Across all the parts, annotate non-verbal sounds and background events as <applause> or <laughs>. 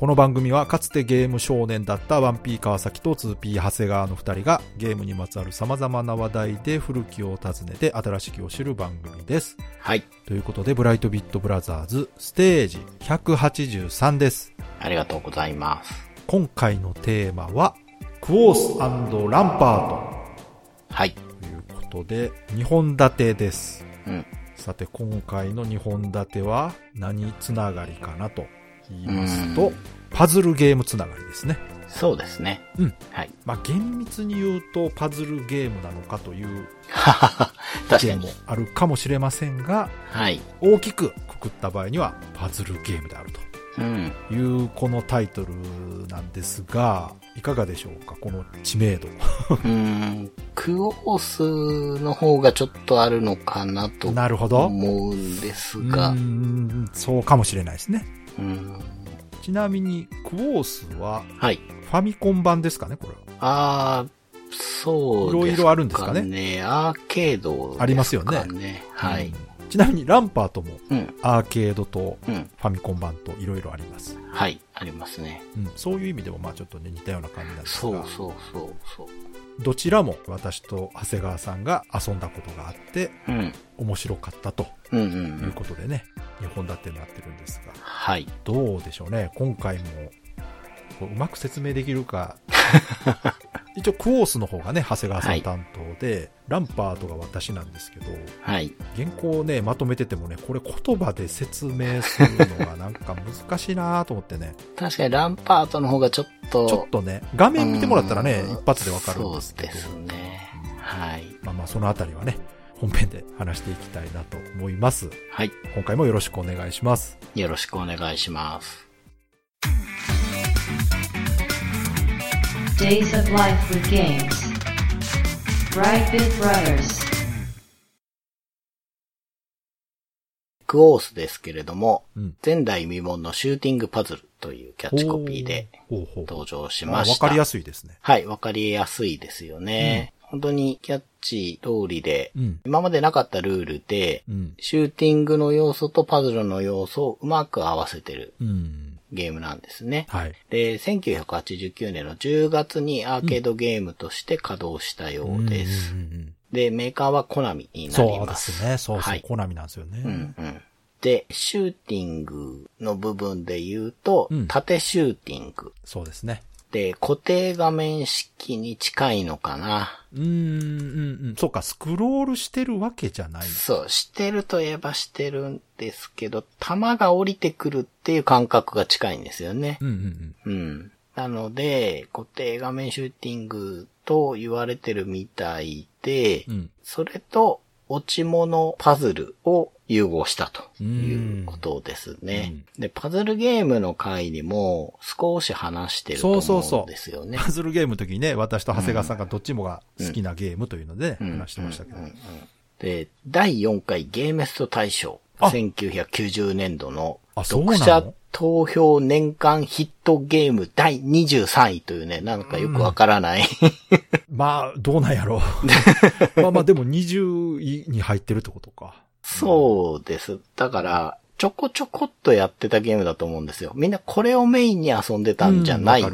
この番組はかつてゲーム少年だった 1P 川崎と 2P 長谷川の二人がゲームにまつわる様々な話題で古きを訪ねて新しきを知る番組です。はい。ということで、ブライトビットブラザーズステージ183です。ありがとうございます。今回のテーマは、クォースランパはい。ートということで、2本立てです。うん。さて、今回の2本立ては何つながりかなと言いますとうん、パズルゲームつながりですね。そうですね。うん。はい。まあ、厳密に言うとパズルゲームなのかという。<laughs> 確かにも。あるかもしれませんが、はい。大きくくくった場合にはパズルゲームであるうん。というこのタイトルなんですが、いかがでしょうか？この知名度。<laughs> うーん。クオースの方がちょっとあるのかなとなるほど。思うんですうがー。んそうかもしれないですね。うん。ちなみに、クォースははい。ファミコン版ですかねこれは。あー、そうですか、ね。いろいろあるんですかねね。アーケードね。ありますよねはいうん。ちなみにランパートもうん。アーケードとうん。ファミコン版といろいろあります。はい。ありますね。うん、そういう意味でもまあちょっとね似たような感じなんですがそうそうそうそう。どちらも私と長谷川さんが遊んだことがあってうん。面白かったとうんうんう。いうんことでね、2本立てになってるんですがはい。どうでしょうね今回もうまく説明できるか <laughs> 一応クォースの方がね長谷川さはいん担当で、ランパートが私なんですけどはい。原稿をねまとめててもねこれ言葉で説明するのがなんか難しいなと思ってね確かにランパートの方がちょっと。ちょっとね画面見てもらったらねうん一発でわかるんですけどそうですね。はい。まあまあそのあたりはね、本編で話していきたいなと思います。はい。今回もよろしくお願いします。よろしくお願いします。Days of Life with Games. Brightbit Brothers. クオースですけれども、うん。前代未聞のシューティングパズルというキャッチコピーでほうほうほう登場しました。わかりやすいですね。はい、わかりやすいですよね。本当にキャッチ通りで、うん。今までなかったルールで、うん。シューティングの要素とパズルの要素をうまく合わせてるうん。ゲームなんですね。はい。で、1989年の10月にアーケードゲームとして稼働したようです。うんうんうんで、メーカーはコナミにうんなそうでります。すね。そうそう。はいコナミなんですよね。うんうん。で、シューティングの部分で言うと、うん縦シューティング。そうですね。で、固定画面式に近いのかな。うーん、うん、うん。そうか、スクロールしてるわけじゃない。そう、してるといえばしてるんですけど、弾が降りてくるっていう感覚が近いんですよね。うん、うん、うん。なので、固定画面シューティングと言われてるみたいで、うん。うん。それと落ち物パズルを融合したということですね。で、パズルゲームの回にも少し話してると思うんそうそうそうですよね。パズルゲームの時にね、私と長谷川さんがどっちもが好きなゲームというので、うん話してましたけど。で、第4回ゲーメスト大賞。あ1990年度の読者投票年間ヒットゲーム第23位というね、なんかよくわからない、まあ、どうなんやろう。<laughs> まあまあ、でも20位に入ってるってことか。そうです。だから、ちょこちょこっとやってたゲームだと思うんですよ。みんなこれをメインに遊んでたんじゃない。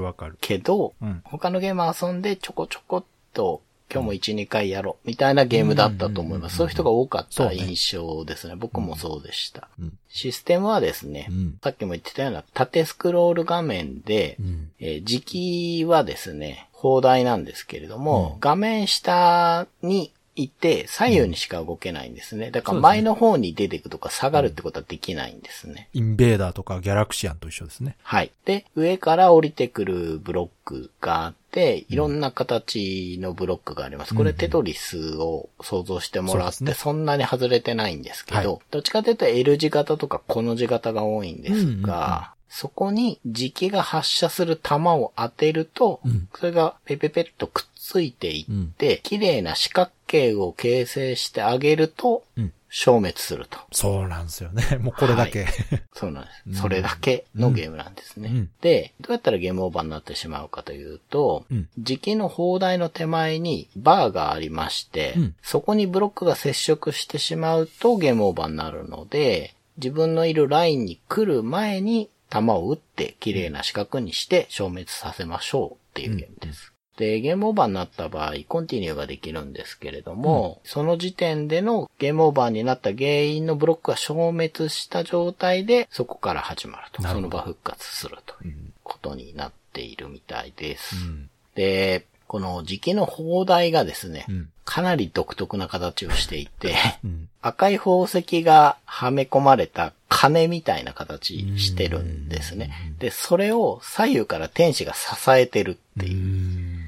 けど、うん。他のゲーム遊んでちょこちょこっと今日も1、2回やろうみたいなゲームだったと思います。そういう人が多かった印象ですね。僕もそうでした。うん。システムはですね、うん。さっきも言ってたような縦スクロール画面でう、ん。えー時期はですね、放題なんですけれども、うん画面下にいて左右にしか動けないんですね。だから前の方に出ていくとか下がるってことはできないんですね。インベーダーとかギャラクシアンと一緒ですね。はい。で、上から降りてくるブロックがあって、いろんな形のブロックがあります。これテトリスを想像してもらって、そんなに外れてないんですけど、はいどっちかというと L 字型とかこの字型が多いんですが、そこに磁気が発射する弾を当てると、うんそれがペペペッとくっついていって、綺麗な四角形を形成してあげると、うん消滅すると。そうなんですよね。<laughs> もうこれだけ。そうなんでうんす。それだけのゲームなんですね。うんで、どうやったらゲームオーバーになってしまうかというと、うん時期の砲台の手前にバーがありまして、うんそこにブロックが接触してしまうとゲームオーバーになるので、自分のいるラインに来る前に弾を撃って綺麗な四角にして消滅させましょうっていうゲームです。で、ゲームオーバーになった場合、コンティニューができるんですけれども、その時点でのゲームオーバーになった原因のブロックが消滅した状態で、そこから始まると。なるその場復活するということになっているみたいです。うん。で、この時期の砲台がですね、うん。かなり独特な形をしていて、うん。赤い宝石がはめ込まれた鐘みたいな形してるんですね。で、それを左右から天使が支えてるっていう。うん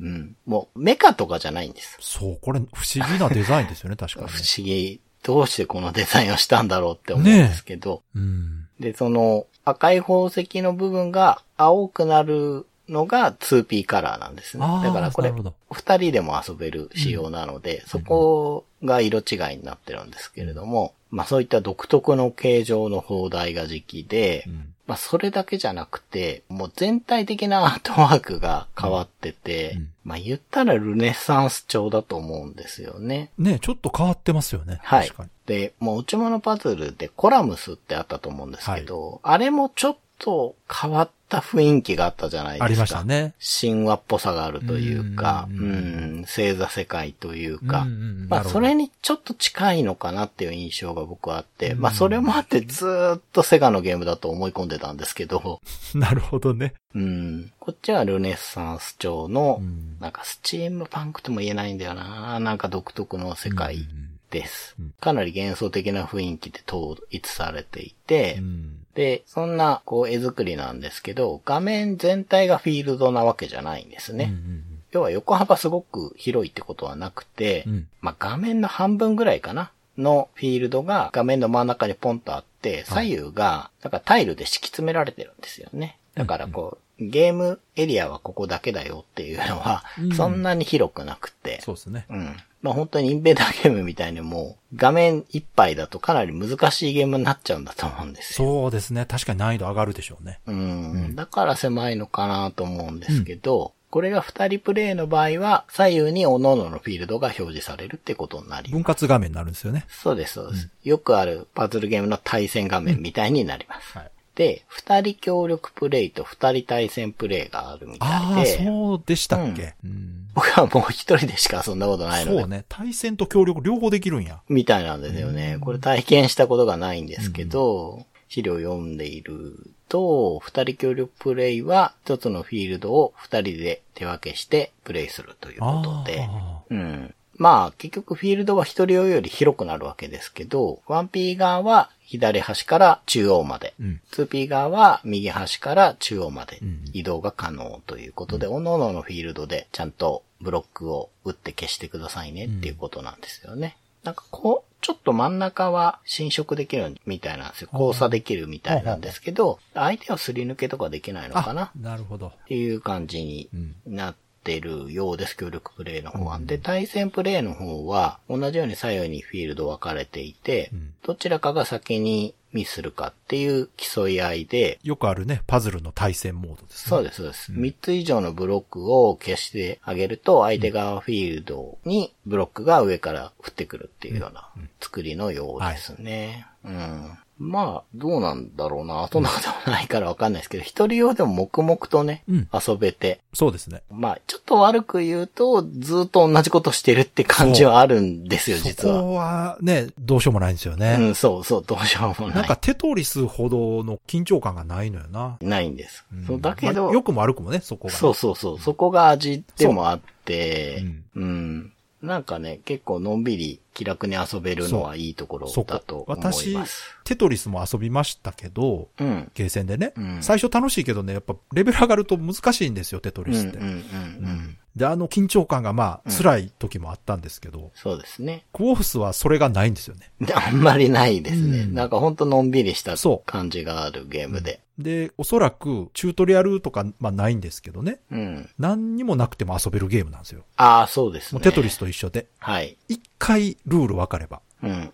うん。もうメカとかじゃないんです。そう、これ不思議なデザインですよね、確かにね。不思議。どうしてこのデザインをしたんだろうって思うんですけど。うん。で、その赤い宝石の部分が青くなるのが 2P カラーなんですね。だからこれ二人でも遊べる仕様なので、そこが色違いになってるんですけれども、まあそういった独特の形状の砲台が時期で、うんまあそれだけじゃなくて、もう全体的なアートワークが変わってて、うんまあ言ったらルネサンス調だと思うんですよね。ねちょっと変わってますよね。はい。で、もう内物パズルでコラムスってあったと思うんですけど、あれもちょっと変わった雰囲気があったじゃないですか。ありましたね。神話っぽさがあるというか、ううんん、星座世界というか、うんうんうんまあそれにちょっと近いのかなっていう印象が僕はあって、まあそれもあってずーっとセガのゲームだと思い込んでたんですけど、<laughs> なるほどね。うん、こっちはルネッサンス調の、うんなんかスチームパンクとも言えないんだよな、なんか独特の世界ですうん。かなり幻想的な雰囲気で統一されていて、うん。で、そんな、こう、絵作りなんですけど、画面全体がフィールドなわけじゃないんですね。うん要は横幅すごく広いってことはなくて、うんうんまあ、画面の半分ぐらいかなのフィールドが画面の真ん中にポンとあって、左右が、なんかタイルで敷き詰められてるんですよね。だからこう、ゲームエリアはここだけだよっていうのはうん、そんなに広くなくて、そうですね。うん。まあ本当にインベーダーゲームみたいにもう画面いっぱいだとかなり難しいゲームになっちゃうんだと思うんですよ。そうですね。確かに難易度上がるでしょうね。うん。だから狭いのかなと思うんですけど、これが二人プレイの場合は左右に各々のフィールドが表示されるってことになります。分割画面になるんですよね。そうです、そうです。よくあるパズルゲームの対戦画面みたいになります。はい。で、二人協力プレイと二人対戦プレイがあるみああ、たいで、そうでしたっけ？うん僕はもう一人でしか遊んだことないのでそうね。対戦と協力両方できるんや。みたいなんですよね。これ体験したことがないんですけど、資料を読んでいると、二人協力プレイは一つのフィールドを二人で手分けしてプレイするということで、あうん。まあ結局フィールドは一人用より広くなるわけですけど、1P 側は左端から中央まで、うん。2P 側は右端から中央までうん移動が可能ということで、各々のフィールドでちゃんとブロックを打って消してくださいねっていうことなんですよね。なんかこう、ちょっと真ん中は侵食できるみたいなんですよ。交差できるみたいなんですけど、相手をすり抜けとかできないのかなあ、なるほど。っていう感じにうんなってるようです、協力プレイの方は。で、対戦プレイの方は、同じように左右にフィールド分かれていて、うんどちらかが先にミスするかっていう競い合いで、よくあるね、パズルの対戦モードですね。そうです、そうです。3つ以上のブロックを消してあげると、相手側フィールドにブロックが上から降ってくるっていうような作りのようですね。うん。まあ、どうなんだろうな。そんなこともないからわかんないですけど、一人用でも黙々とね、うん遊べて、そうですね。まあ、ちょっと悪く言うと、ずっと同じことしてるって感じはあるんですよ、そ実は。こはね、どうしようもないんですよね。うん、そうそう、どうしようもなないん。かテトリスほどの緊張感がないのよな。ないんです。うんそうだけど、まあ良くも悪くもね、そこがね。そうそうそう、そこが味でもあってそう、うん、なんかね、結構のんびり気楽に遊べるのはいいところだと思い私ます。、テトリスも遊びましたけど、うん。ゲーセンでね、うん最初楽しいけどね、やっぱレベル上がると難しいんですよ、テトうんうんうんリスって。うん。で、あの緊張感がまあ、辛い時もあったんですけど、そうですね。クォーフスはそれがないんですよね。であんまりないですね。うんなんかほんとのんびりしたそう感じがあるゲームで。で、おそらく、チュートリアルとか、まあないんですけどね。うん。何にもなくても遊べるゲームなんですよ。ああ、そうですね。もうテトリスと一緒で。はい。一回ルール分かれば。うん、うん、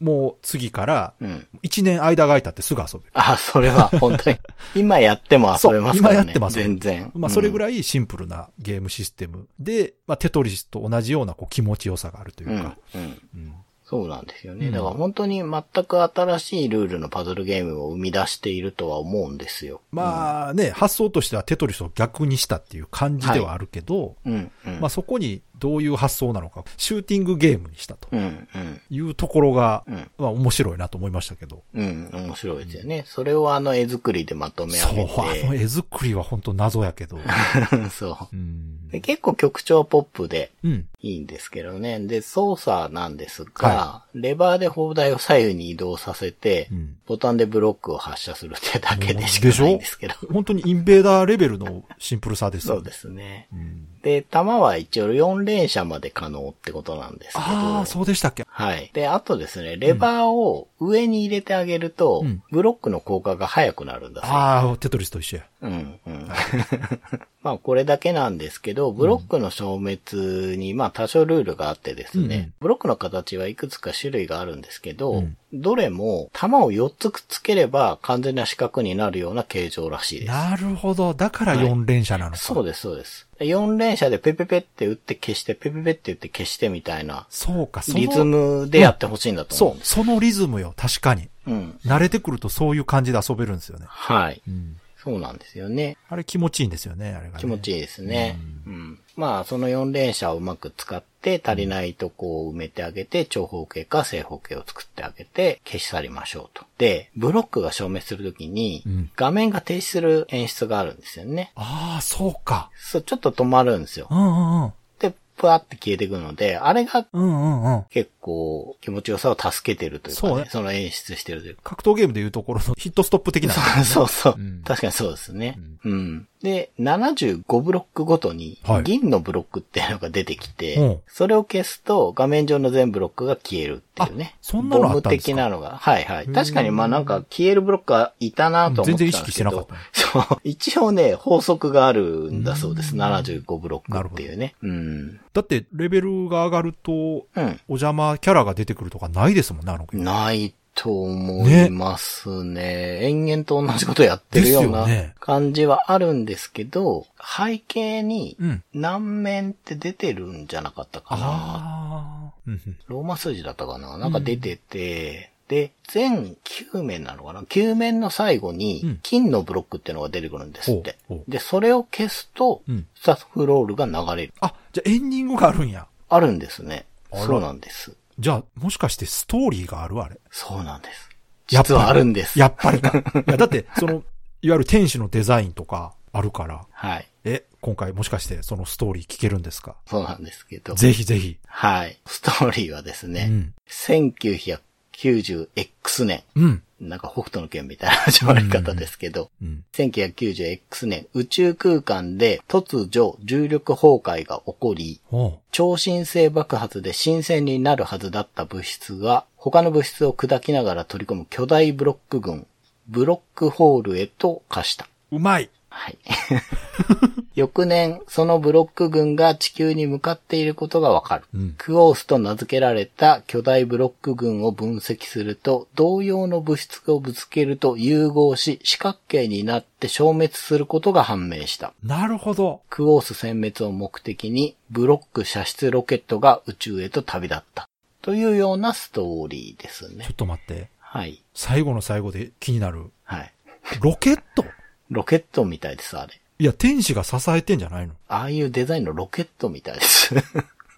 もう次から、うん。うん。1年間が空いたってすぐ遊べる。あ、それは本当に。<laughs> 今やっても遊べますからね。今やってます全然。まあ、それぐい。らいシンプルなゲームシステムで、まあ、テトリスと同じようなこう気持ちよさがあるといううん、か。うん。うんそうなんですよね。うんだから本当に全く新しいルールのパズルゲームを生み出しているとは思うんですよ。まあね、発想としてはテトリスを逆にしたっていう感じではあるけど、うん、うん。まあそこにどういう発想なのか、シューティングゲームにしたと。いうところが、うんまあ面白いなと思いましたけど。うん、面白いですよね。それをあの絵作りでまとめそう、上げて。あの絵作りは本当謎やけど。<laughs> そう。うん。で結構曲調ポップでうん。いいんですけどね。で、操作なんですが、はレバーで砲台を左右に移動させて、うんボタンでブロックを発射するってだけでしかないんですけど。本当にインベーダーレベルのシンプルさですよね。そうですね。うんで、弾は一応4連射まで可能ってことなんですけど。ああ、そうでしたっけ？はい。で、あとですね、レバーを上に入れてあげると、うんブロックの効果が速くなるんだそうああ、テトリスと一緒や。うん、うん。<laughs> まあ、これだけなんですけど、ブロックの消滅に、まあ、多少ルールがあってですね、うんうんブロックの形はいくつか種類があるんですけど、うんどれも、弾を4つくっつければ完全な四角になるような形状らしいです。なるほど。だから4連射なのか。そうです、そうです。4連射でペペペって打って消して、ペペペって打って消してみたいな、そうか、リズムでやってほしいんだと思そう、うんです。そのリズムよ。確かに。うん。慣れてくるとそういう感じで遊べるんですよね。はい。うん。そうなんですよね。あれ気持ちいいんですよね、あれが、ね。気持ちいいですね。うん。まあ、その4連射をうまく使って、足りないとこを埋めてあげて、長方形か正方形を作ってあげて、消し去りましょうと。で、ブロックが消滅するときにうん、画面が停止する演出があるんですよね。ああ、そうか。そう、ちょっと止まるんですよう。んうんうん。で、ぷわって消えていくので、あれがうんうんうん。結構気持ちよさを助けてるというか、ね、そうねその演出してるというか。格闘ゲームでいうところのヒットストップ的な。そうそうそう。うん確かにそうですね。うん。で、75ブロックごとにはい、銀のブロックっていうのが出てきて、うんそれを消すと画面上の全ブロックが消えるっていうね。あそんなのあったんですか？ボム的なのが。はいはい。ー確かにまあなんか消えるブロックがいたなと思ってたんですけど。全然意識してなかったそう。一応ね、法則があるんだそうです。75ブロックっていうね。うん。だって、レベルが上がると、うん。お邪魔キャラが出てくるとかないですもんね、あの。ないと思いますね。延々と同じことやってるような感じはあるんですけど、背景にうん。何面って出てるんじゃなかったかな。うんローマ数字だったかななんか出てて、で、全9面なのかな ?9 面の最後うんに、金のブロックっていうのが出てくるんですってほうほ。うで、それを消すとうん、スタッフロールが流れる。あ、じゃあエンディングがあるんや。あるんですね。そうなんです。じゃあ、もしかしてストーリーがあるあれ？そうなんです。やっぱり実はあるんです。やっぱりか。<laughs> いや、だって、その、いわゆる天使のデザインとかあるから、はい。え、今回もしかしてそのストーリー聞けるんですか？そうなんですけど。ぜひぜひ。はい。ストーリーはですね、うん。1990X 年。うん。なんか北斗の剣みたいな始まり方ですけど、うん。1990X 年、宇宙空間で突如重力崩壊が起こり、超新星爆発で新鮮になるはずだった物質が、他の物質を砕きながら取り込む巨大ブロック群、ブロックホールへと化した。うまい。はい。<laughs> 翌年、そのブロック群が地球に向かっていることがわかる。うんクオースと名付けられた巨大ブロック群を分析すると、同様の物質をぶつけると融合し、四角形になって消滅することが判明した。なるほど。クオース殲滅を目的に、ブロック射出ロケットが宇宙へと旅立った。というようなストーリーですねちょっ。と待って。はい。最後の最後で気になる。はい。ロケット？<laughs> ロケットみたいです、あれ。いや、天使が支えてんじゃないの？ああいうデザインのロケットみたいです。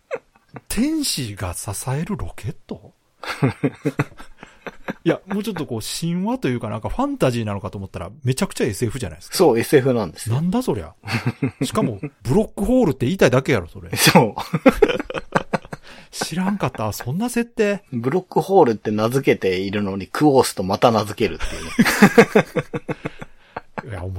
<laughs> 天使が支えるロケット？<laughs> いや、もうちょっとこう、神話というかなんかファンタジーなのかと思ったら、めちゃくちゃ SF じゃないですか。そう、SF なんですよ。なんだそりゃ。しかも、ブロックホールって言いたいだけやろ、それ。<laughs> そう。知らんかった。そんな設定？ブロックホールって名付けているのに、クオースとまた名付けるっていうね。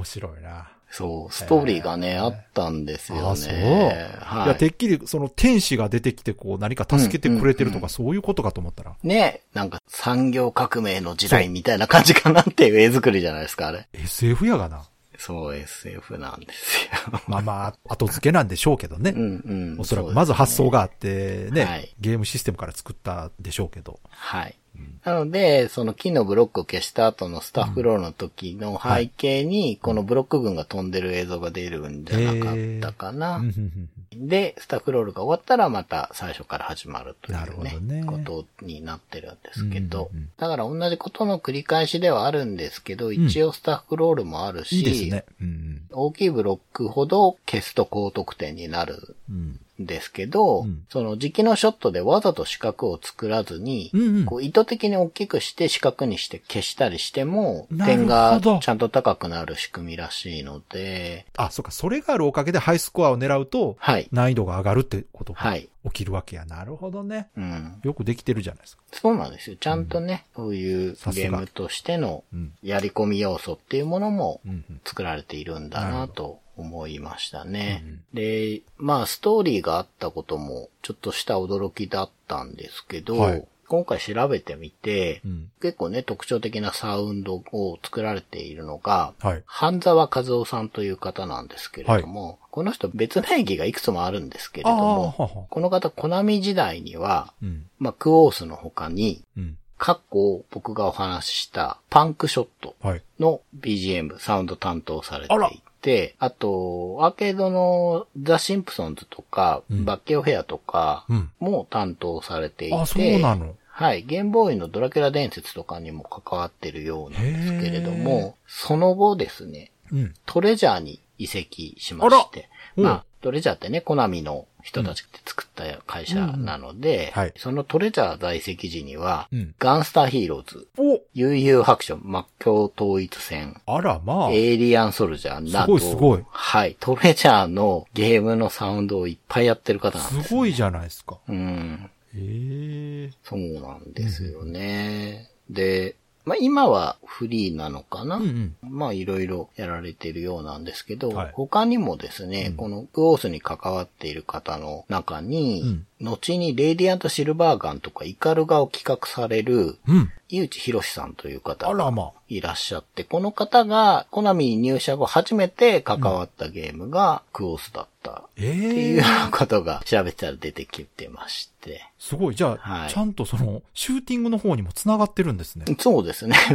面白いな。そう、ストーリーがね、あったんですよあ、そう。ね。はいや、てっきり、その天使が出てきて、こう、何か助けてくれてるとか、うんうんそういうことかと思ったら、ね、なんか産業革命の時代みたいな感じかなっていう絵作りじゃないですか、あれ。SF やがな。そう SF なんですよ。まあまあ、後付けなんでしょうけどね。うんうん。おそらく、まず発想があってね、はいゲームシステムから作ったでしょうけど。はい。なので、その木のブロックを消した後のスタッフロールの時の背景に、このブロック群が飛んでる映像が出るんじゃなかったかな。うん。うんうんで、スタッフロールが終わったらまた最初から始まるというね、ね。ことになってるんですけど、うんうんうん。だから同じことの繰り返しではあるんですけど、一応スタッフロールもあるし、いいですね。うん。大きいブロックほど消すと高得点になるうん。うん。んですけど、うんその時期のショットでわざと四角を作らずに、うんうんこう意図的に大きくして四角にして消したりしても、点がちゃんと高くなる仕組みらしいので、あ、そうか、それがあるおかげでハイスコアを狙うと、はい。難易度が上がるってことがはい。起きるわけや。なるほどね。うん。よくできてるじゃないですか。そうなんですよ。ちゃんとね、そういうゲームとしてのうん。やり込み要素っていうものもうんうん。作られているんだなと思いましたねうん。で、まあストーリーがあったこともちょっとした驚きだったんですけど、はい今回調べてみて、うん。結構ね、特徴的なサウンドを作られているのが、はい。半沢和夫さんという方なんですけれども、この人別名義がいくつもあるんですけれども、はは。この方、コナミ時代には、うん。まあ、クオースの他に、うん。過去僕がお話ししたパンクショットはい。の BGM、サウンド担当されていて、あと、アーケードのザ・シンプソンズとか、うんバッケオフェアとかうん。も担当されていて、あ、そうなのはい。ゲームボーイのドラキュラ伝説とかにも関わってるようなんですけれども、その後ですね、うん。トレジャーに移籍しまして、まあ、トレジャーってね、コナミの人たちで作った会社なので、はい。そのトレジャー在籍時には、うん。ガンスターヒーローズ、お。悠々白書、魔境統一戦、あら、まあ。エイリアンソルジャーなど、すごいすごい。はい、トレジャーのゲームのサウンドをいっぱいやってる方なんです、すごいじゃないですか。うん。へえ。そうなんですよね。で、まあ今はフリーなのかな、うんうん。まあいろいろやられてるようなんですけど、はい他にもですね、このクオースに関わっている方の中に、うん後にレイディアントシルバーガンとかイカルガを企画される、うん。井内博さんという方が。いらっしゃって、この方がコナミに入社後初めて関わったゲームがクオースだったっえていうえようなことが調べてたら出てきてまして。すごい。じゃあ、はいちゃんとその、シューティングの方にも繋がってるんですね。そうですね。へ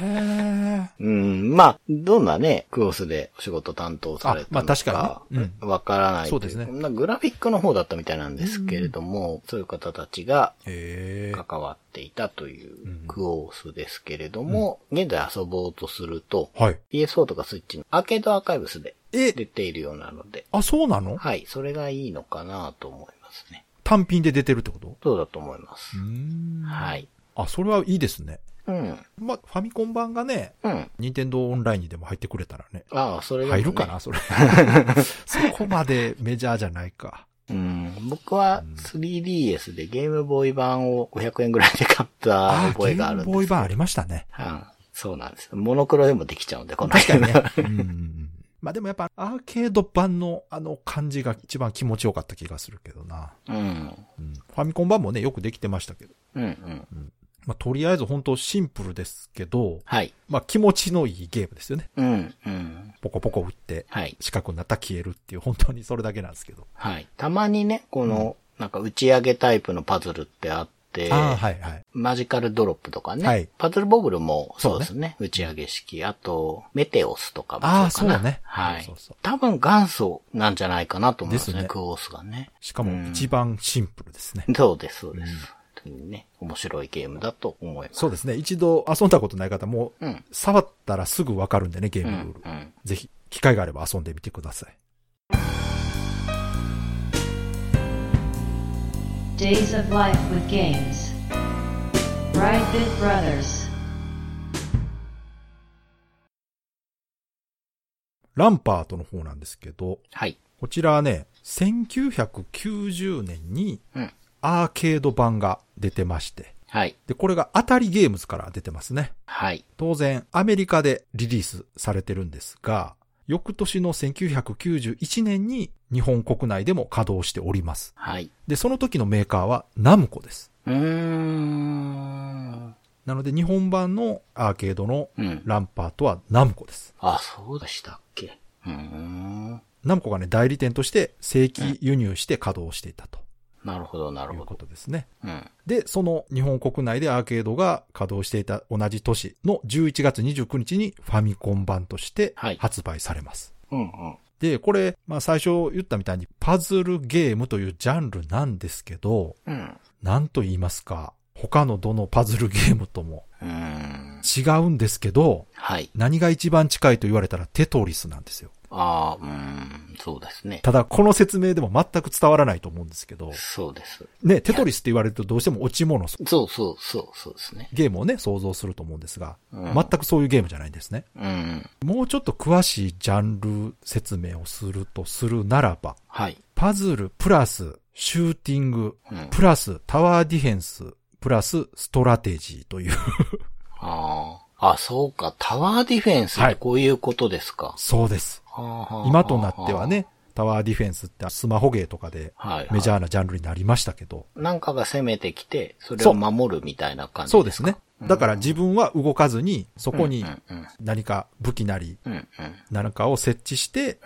え。<laughs> うん、まあ、どんなね、クオスでお仕事担当されたのか、あまあ確かにねわからないそうですねなグラフィックの方だったみたいなんですけれども、そういう方たちが。関わっていたといううんクオースですけれども、現在遊ぼうとすると、はい。PS4 とかスイッチのアーケードアーカイブスでえ、出ているようなので、あ、そうなの？はい、それがいいのかなと思いますね。単品で出てるってこと？そうだと思います。んはい。あ、それはいいですね。うん。まあ、ファミコン版がね、うん。任天堂オンラインにでも入ってくれたらね。ああ、それね入るかな、それ。<laughs> そこまでメジャーじゃないか。うん、僕は 3DS でゲームボーイ版を500円ぐらいで買ったあ、覚えがあるんですゲームボーイ版ありましたね。うんそうなんです。モノクロでもできちゃうんで、この確かにね <laughs> うん。まあでもやっぱアーケード版のあの感じが一番気持ちよかった気がするけどな。うん。うん、ファミコン版もね、よくできてましたけど。うんうん。まあとりあえず本当シンプルですけど、はい。まあ気持ちのいいゲームですよね。うんうん。ポコポコ打って、はい。四角になったら消えるっていう、本当にそれだけなんですけど。はい。たまにね、この、なんか打ち上げタイプのパズルってあって、はいはい。マジカルドロップとかね。はいパズルボブルもそうですね。打ち上げ式。あと、メテオスとかもそうかな。ああそうねはい。そうそう多分元祖なんじゃないかなと思いますね。ですねクオースがね。しかも一番シンプルですね。そうです、そうです。本当にね、面白いゲームだと思います。そうですね。一度遊んだことない方も、うん。触ったらすぐわかるんでね、ゲーうん、ムルール。うん。ぜひ、機会があれば遊んでみてください。Days of Life with Games. Brightbit Brothers. ランパートの方なんですけど、はい。こちらはね、1990年にうん。アーケード版が出てまして、はい。で、これが当たりゲームズから出てますね。はい。当然、アメリカでリリースされてるんですが、翌年の1991年に日本国内でも稼働しております。はい。で、その時のメーカーはナムコです。うーん。なので日本版のアーケードのうん。ランパートはナムコです。あ、そうでしたっけ。うーん。ナムコがね、代理店として正規輸入して稼働していたとなるほど、なるほど。いうことですね。うん。で、その日本国内でアーケードが稼働していた同じ年の11月29日にファミコン版としてはい発売されます。うんうん。で、これ、まあ最初言ったみたいにパズルゲームというジャンルなんですけど、うん。なんと言いますか、他のどのパズルゲームとも。違うんですけど、はい。何が一番近いと言われたらテトリスなんですよ。ああ、うーん。そうですね。ただ、この説明でも全く伝わらないと思うんですけど、そうです。ね、テトリスって言われるとどうしても落ち物、そうそうそう、そうですね。ゲームをね、想像すると思うんですが、うん全くそういうゲームじゃないんですね。うん。もうちょっと詳しいジャンル説明をするとするならば、はい。パズルプラスシューティングうん。プラスタワーディフェンスプラスストラテジーという、ああ。あ、そうか。タワーディフェンスってこういうことですか。そうです。はあ今となっては。ね、タワーディフェンスってスマホゲーとかではい、はい。メジャーなジャンルになりましたけど、なんかが攻めてきて、それを守るみたいな感じそうですね。かだから自分は動かずに、そこに何か武器なり、何かを設置して。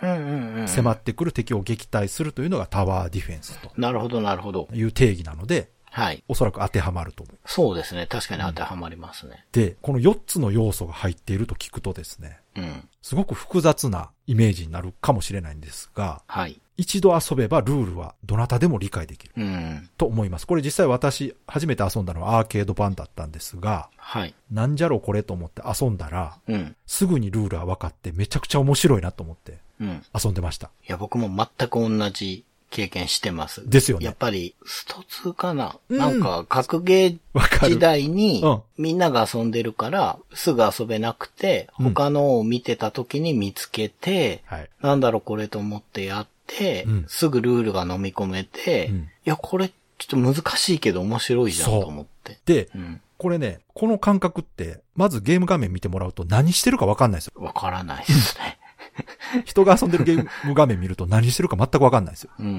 迫ってくる敵を撃退するというのがタワーディフェンスとなるほど、なるほど。いう定義なので、はい。おそらく当てはまると思う。そうですね。確かに当てはまりますね。で、この4つの要素が入っていると聞くとですね、うん。すごく複雑なイメージになるかもしれないんですが、はい。一度遊べばルールはどなたでも理解できるうん。と思います。これ実際私初めて遊んだのはアーケード版だったんですが、はい。なんじゃろこれと思って遊んだら、うん。すぐにルールは分かってめちゃくちゃ面白いなと思ってうん。遊んでました。いや、僕も全く同じ経験してます。ですよねやっぱり、スト2かな、うんなんか、格ゲー時代にうん、みんなが遊んでるから、すぐ遊べなくて、うん他のを見てた時に見つけて、はい。なんだろうこれと思ってやって、うんすぐルールが飲み込めて、うんいや、これちょっと難しいけど面白いじゃんと思って。で、うん。これね、この感覚って、まずゲーム画面見てもらうと何してるか分かんないですよ。わからないですね。<laughs> 人が遊んでるゲーム画面見ると何してるか全く分かんないですよ。うんうんう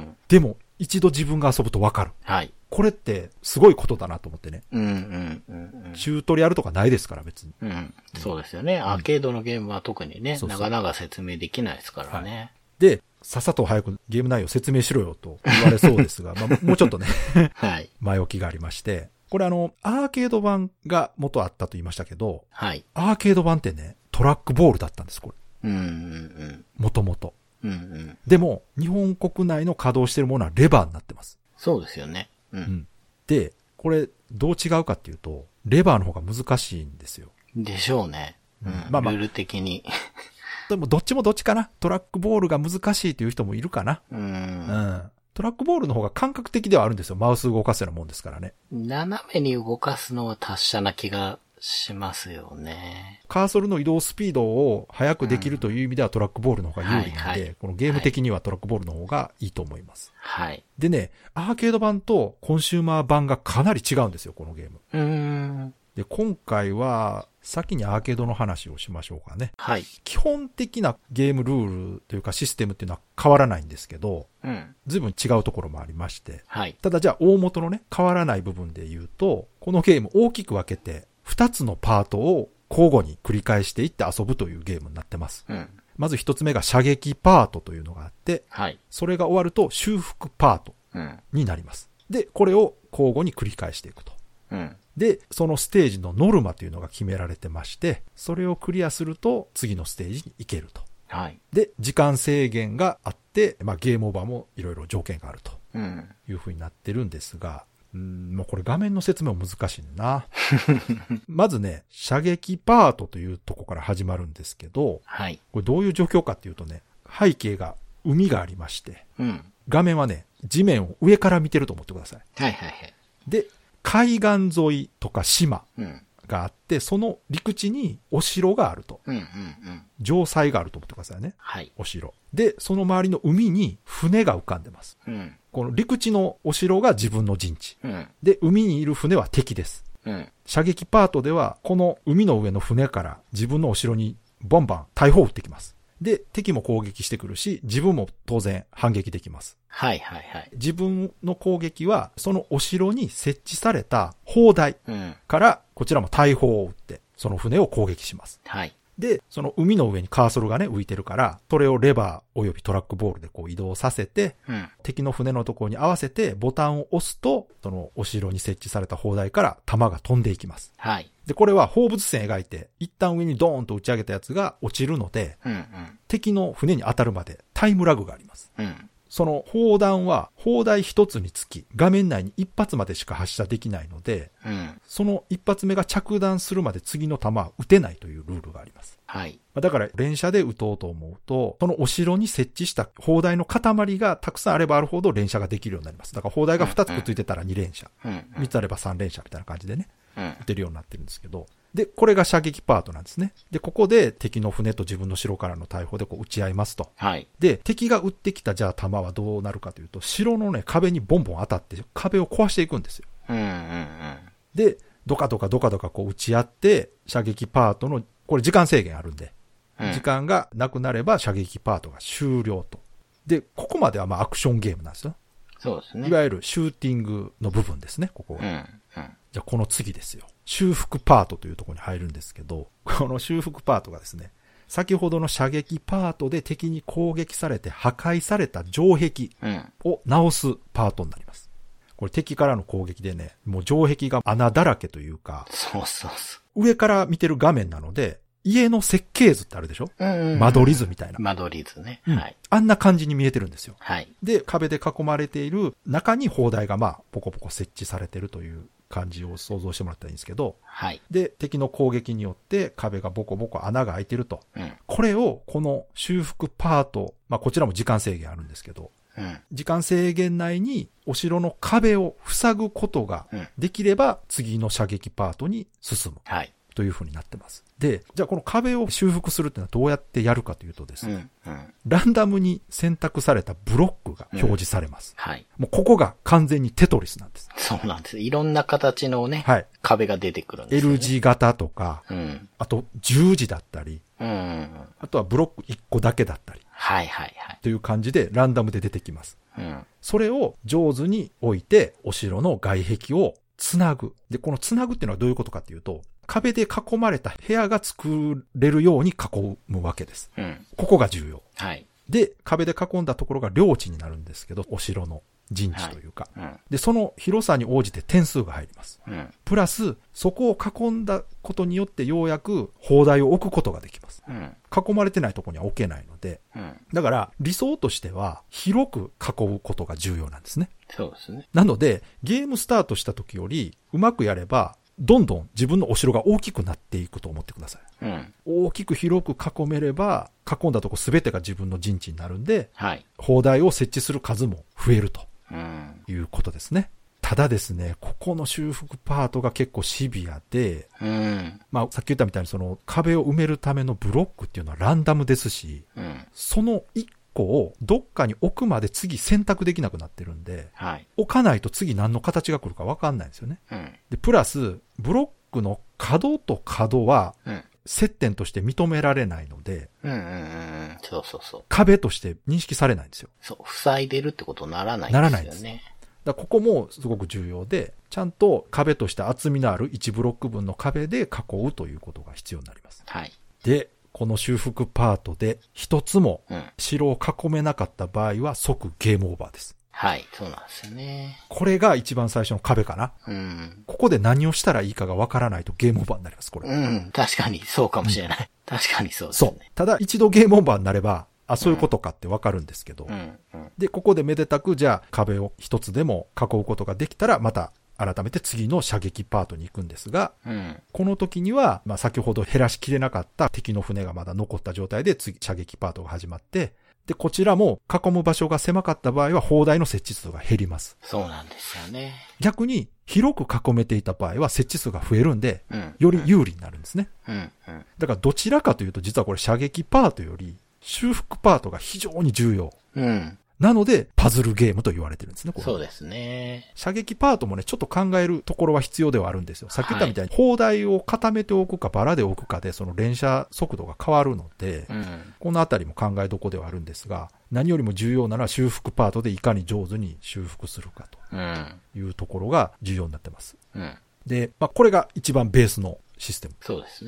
ん。でも、一度自分が遊ぶと分かる。はい。これってすごいことだなと思ってね。うんうんうんうん。チュートリアルとかないですから別に。うん。そうですよね。アーケードのゲームは特にね、なかなか説明できないですからね。で、さっさと早くゲーム内容説明しろよと言われそうですが、<laughs> まあ、もうちょっとね、はい。<laughs> 前置きがありまして、これあの、アーケード版が元あったと言いましたけど、はい。アーケード版ってね、トラックボールだったんです、これ。うんうんもともと。うん。うんうん。でも、日本国内の稼働してるものはレバーになってます。そうですよね。う。うんん。で、これ、どう違うかっていうと、レバーの方が難しいんですよ。でしょうね。うん。まあまあルール的に。<laughs> でも、どっちもどっちかな？トラックボールが難しいという人もいるかな。う。うんん。トラックボールの方が感覚的ではあるんですよ。マウス動かすようなもんですからね。斜めに動かすのは達者な気がしますよね。カーソルの移動スピードを速くできるという意味ではトラックボールの方が有利なんではいはい、このゲーム的にはトラックボールの方がいいと思います。はい。でね、アーケード版とコンシューマー版がかなり違うんですよ、このゲーム。うーん。で、今回は、先にアーケードの話をしましょうかね。はい。基本的なゲームルールというかシステムっていうのは変わらないんですけど、うん。随分違うところもありまして。はい。ただじゃあ大元のね、変わらない部分で言うと、このゲーム大きく分けて、2つのパートを交互に繰り返していって遊ぶというゲームになってます。うん。まず1つ目が射撃パートというのがあって、はい。それが終わると修復パートうん。になります。で、これを交互に繰り返していくと。うん。で、そのステージのノルマというのが決められてまして、それをクリアすると次のステージに行けると。はい。で、時間制限があって、まあゲームオーバーもいろいろ条件があるとうん。いう風になってるんですが、うん、もうこれ画面の説明も難しいな。<laughs> まずね、射撃パートというとこから始まるんですけど、はい。これどういう状況かっていうとね、背景が海がありまして、うん。画面はね、地面を上から見てると思ってください。はいはいはい。で、海岸沿いとか島うん。があって、その陸地にお城があると。うんうんうん。城塞があると思ってくださいね。はい。お城。で、その周りの海に船が浮かんでます。うん。この陸地のお城が自分の陣地。うん。で、海にいる船は敵です。うん。射撃パートでは、この海の上の船から自分のお城にボンバン大砲を撃ってきます。で、敵も攻撃してくるし、自分も当然反撃できます。はいはいはい。自分の攻撃は、そのお城に設置された砲台うん。から、こちらも大砲を撃って、その船を攻撃します。はい。で、その海の上にカーソルがね、浮いてるから、それをレバー及びトラックボールでこう移動させて、うん。敵の船のところに合わせてボタンを押すと、そのお城に設置された砲台から弾が飛んでいきます。はい。で、これは放物線描いて、一旦上にドーンと打ち上げたやつが落ちるので、うんうん。敵の船に当たるまでタイムラグがあります。うん。その砲弾は砲台一つにつき画面内に一発までしか発射できないので、うん。その一発目が着弾するまで次の弾は撃てないというルールがあります。はい。まあだから連射で撃とうと思うと、そのお城に設置した砲台の塊がたくさんあればあるほど連射ができるようになります。だから砲台が2つくっついてたら2連射、うん。3つあれば3連射みたいな感じでね、うん。撃てるようになってるんですけど、で、これが射撃パートなんですね。で、ここで敵の船と自分の城からの大砲でこう撃ち合いますと。はい。で、敵が撃ってきたじゃあ弾はどうなるかというと、城のね、壁にボンボン当たって壁を壊していくんですよ。うんうんうん。で、ドカドカドカドカこう撃ち合って、射撃パートの、これ時間制限あるんで、うん時間がなくなれば射撃パートが終了と。で、ここまではまあアクションゲームなんですよ。そうですね。いわゆるシューティングの部分ですね、ここが。うん。うん。じゃあこの次ですよ。修復パートというところに入るんですけど、この修復パートがですね、先ほどの射撃パートで敵に攻撃されて破壊された城壁うん。を直すパートになります。これ敵からの攻撃でね、もう城壁が穴だらけというか、そうそうそ上から見てる画面なので、家の設計図ってあるでしょ？う。うんうんうん。間取り図みたいな。間取り図ね。うんはい。あんな感じに見えてるんですよ。はい。で、壁で囲まれている中に砲台がまあ、ポコポコ設置されてるという感じを想像してもらったらいいんですけど、はい。で、敵の攻撃によって壁がボコボコ穴が開いてると。うん。これを、この修復パート、まあこちらも時間制限あるんですけど、うん。時間制限内にお城の壁を塞ぐことがうん。できれば次の射撃パートに進むはい。という風になってます。で、じゃあこの壁を修復するっていうのはどうやってやるかというとですね、うん。うん。ランダムに選択されたブロックが表示されます。はい。もうここが完全にテトリスなんです。そうなんです。いろんな形のね、はい。壁が出てくるんですよ、ね。L 字型とか、うん。あと十字だったり、うんうんうん。あとはブロック1個だけだったり、はいはいはい。という感じでランダムで出てきます。うん。それを上手に置いて、お城の外壁をつなぐ。で、このつなぐっていうのはどういうことかっていうと、壁で囲まれた部屋が作れるように囲むわけです。うん。ここが重要。はい。で、壁で囲んだところが領地になるんですけど、お城の陣地というか。うん。で、その広さに応じて点数が入ります。うん。プラス、そこを囲んだことによってようやく砲台を置くことができます。うん。囲まれてないところには置けないので、うん。だから理想としては広く囲うことが重要なんですね。そうですね。なので、ゲームスタートした時よりうまくやれば、どんどん自分のお城が大きくなっていくと思ってください。うん。大きく広く囲めれば、囲んだとこ全てが自分の陣地になるんで、はい。砲台を設置する数も増えるとうん。いうことですね。ただですね、ここの修復パートが結構シビアで、うん。まあさっき言ったみたいにその壁を埋めるためのブロックっていうのはランダムですし、うん。その1個をどっかに置くまで次選択できなくなってるんで、はい。置かないと次何の形が来るかわかんないんですよね。うん。で、プラス、ブロックの角と角はうん。接点として認められないので、うんうんうんうん。そうそうそう。壁として認識されないんですよ。そう。塞いでるってことにならないんですよね。ならないですだここもすごく重要で、ちゃんと壁として厚みのある1ブロック分の壁で囲うということが必要になります。はい。で、この修復パートで一つもうん。城を囲めなかった場合は即ゲームオーバーです。はい。そうなんですよね。これが一番最初の壁かな。うん。ここで何をしたらいいかがわからないとゲームオーバーになります、これ。うん。確かにそうかもしれない。<laughs> 確かにそうですそうね。。ただ一度ゲームオーバーになれば、あ、そういうことかってわかるんですけど、うん。うん。で、ここでめでたく、じゃあ壁を一つでも囲うことができたら、また改めて次の射撃パートに行くんですが、うん。この時には、まあ先ほど減らしきれなかった敵の船がまだ残った状態で次射撃パートが始まって、で、こちらも囲む場所が狭かった場合は砲台の設置数が減ります。そうなんですよね。逆に広く囲めていた場合は設置数が増えるんで、うん。より有利になるんですね。うん。うん。だからどちらかというと実はこれ射撃パートより修復パートが非常に重要。うん。なので、パズルゲームと言われてるんですね、これ。そうですね。射撃パートもね、ちょっと考えるところは必要ではあるんですよ。さっき言ったみたいに、砲台を固めておくか、バラで置くかで、その連射速度が変わるので、うん。このあたりも考えどこではあるんですが、何よりも重要なのは修復パートでいかに上手に修復するかうん。というところが重要になってます。うん。で、まあ、これが一番ベースのシステム